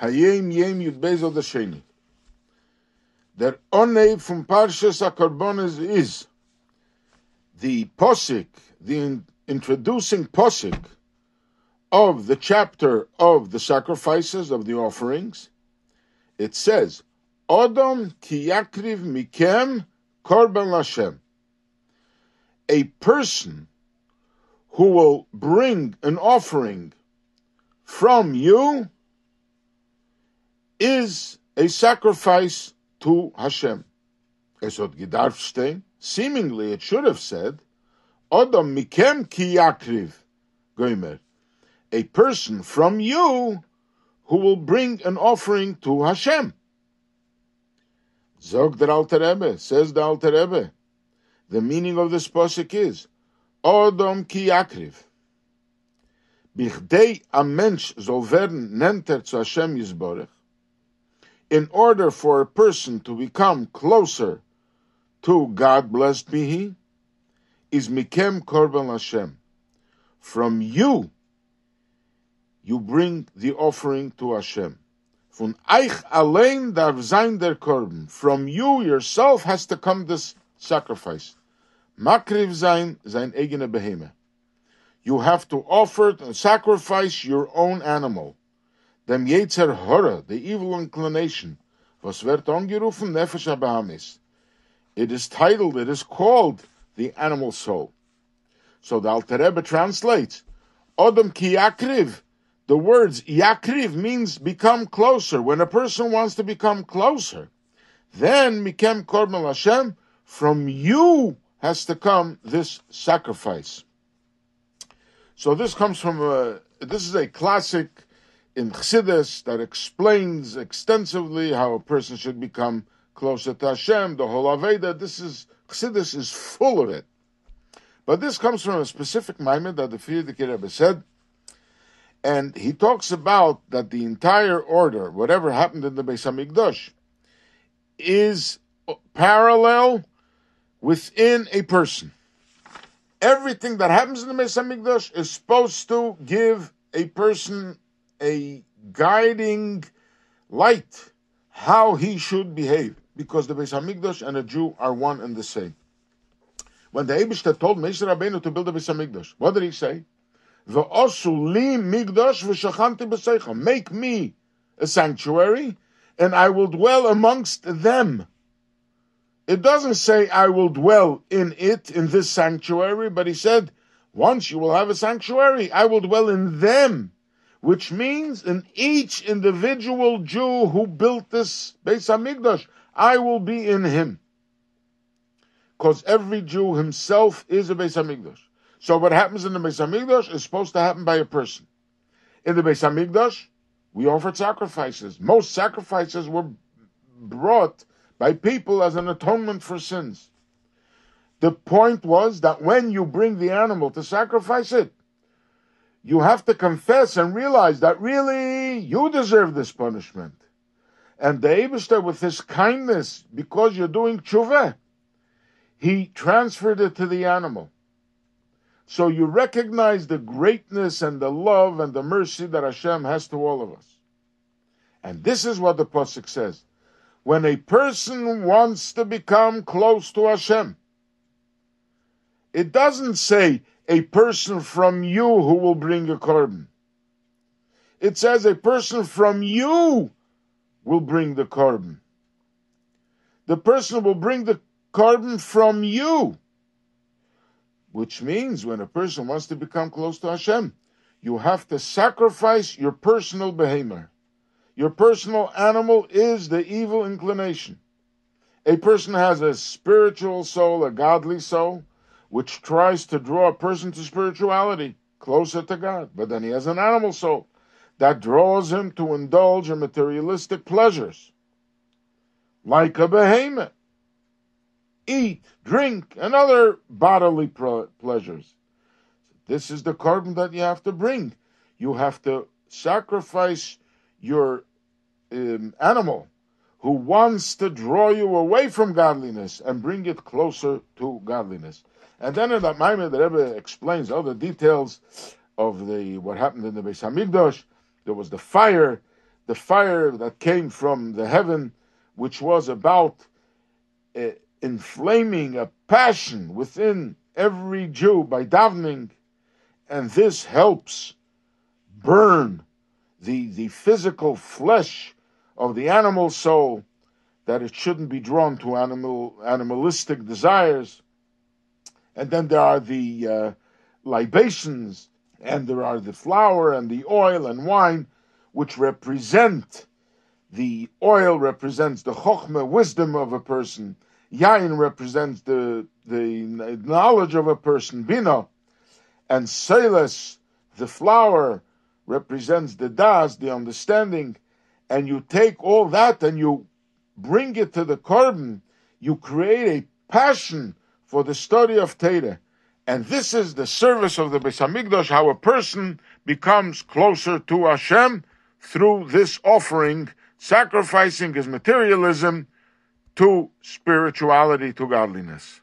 Hayom Yom Yud Bezel the Sheni. Der Onei from Parshas HaKorbonos is the posik, the in, introducing posik of the chapter of the sacrifices of the offerings. It says, Odom ki yakriv mikem korban lashem. A person who will bring an offering from you is a sacrifice to Hashem. Esot Gidarfstein, seemingly it should have said, Odom mikem ki goimer, a person from you who will bring an offering to Hashem. Zog der Alter Rebbe, says the Alter Rebbe, the meaning of this posik is, Odom ki. Bichdei a mensch soll werden, nennt zu Hashem Yisborech, in order for a person to become closer to God, blessed be He, is Mikem Korban Hashem. From you, you bring the offering to Hashem. Von eich allein darf sein der Korban. From you yourself has to come this sacrifice. Makriv sein, sein eigene Beheme. You have to offer and sacrifice your own animal dem Yetzer Hora, the evil inclination, was wird angerufen Nefesh HaBahamis. It is titled, it is called the animal soul. So the Alter Rebbe translates, Odom ki yakriv. The words yakriv means become closer. When a person wants to become closer, then mikem korban Hashem, from you has to come this sacrifice. So this comes from a, this is a classic in Chassidus that explains extensively how a person should become closer to Hashem, the whole Avodah. This is Chassidus is full of it. But this comes from a specific moment that the Frierdiker Rebbe said, and he talks about that the entire order, whatever happened in the Beis Hamikdash, is parallel within a person. Everything that happens in the Beis Hamikdash is supposed to give a person a guiding light how he should behave, because the Beis Hamikdash and a Jew are one and the same. When the Eibishter told Moshe Rabbeinu to build the Beis Hamikdash, what did he say? Ve'osu li migdash v'shachanti b'seicha. Make me a sanctuary, and I will dwell amongst them. It doesn't say I will dwell in it, in this sanctuary, but he said, once you will have a sanctuary, I will dwell in them which means in each individual Jew who built this Beis Hamikdash, I will be in him. Because every Jew himself is a Beis Hamikdash. So what happens in the Beis Hamikdash is supposed to happen by a person. In the Beis Hamikdash, we offered sacrifices. Most sacrifices were brought by people as an atonement for sins. The point was that when you bring the animal to sacrifice it, you have to confess and realize that really you deserve this punishment. And the Eibishter, with his kindness, because you're doing tshuva, he transferred it to the animal. So you recognize the greatness and the love and the mercy that Hashem has to all of us. And this is what the Pasuk says. When a person wants to become close to Hashem, it doesn't say a person from you who will bring a korban. It says a person from you will bring the korban. The person will bring the korban from you. Which means when a person wants to become close to Hashem, you have to sacrifice your personal behemoth. Your personal animal is the evil inclination. A person has a spiritual soul, a godly soul, which tries to draw a person to spirituality, closer to God. But then he has an animal soul that draws him to indulge in materialistic pleasures, like a behemoth. Eat, drink, and other bodily pleasures. This is the korban that you have to bring. You have to sacrifice your um, animal who wants to draw you away from godliness and bring it closer to godliness. And then in that maamar, the Rebbe explains all the details of the what happened in the Beis Hamikdash. There was the fire the fire that came from the heaven, which was about uh, inflaming a passion within every Jew by davening, and this helps burn the, the physical flesh of the animal soul, that it shouldn't be drawn to animal animalistic desires. And then there are the uh, libations, and there are the flour and the oil and wine, which represent the oil represents the chokhmah, wisdom of a person. Yayin represents the the knowledge of a person, bina, and seles, the flour, represents the das, the understanding, and you take all that and you bring it to the korban, you create a passion for the study of Torah. And this is the service of the Beis how a person becomes closer to Hashem through this offering, sacrificing his materialism to spirituality, to godliness.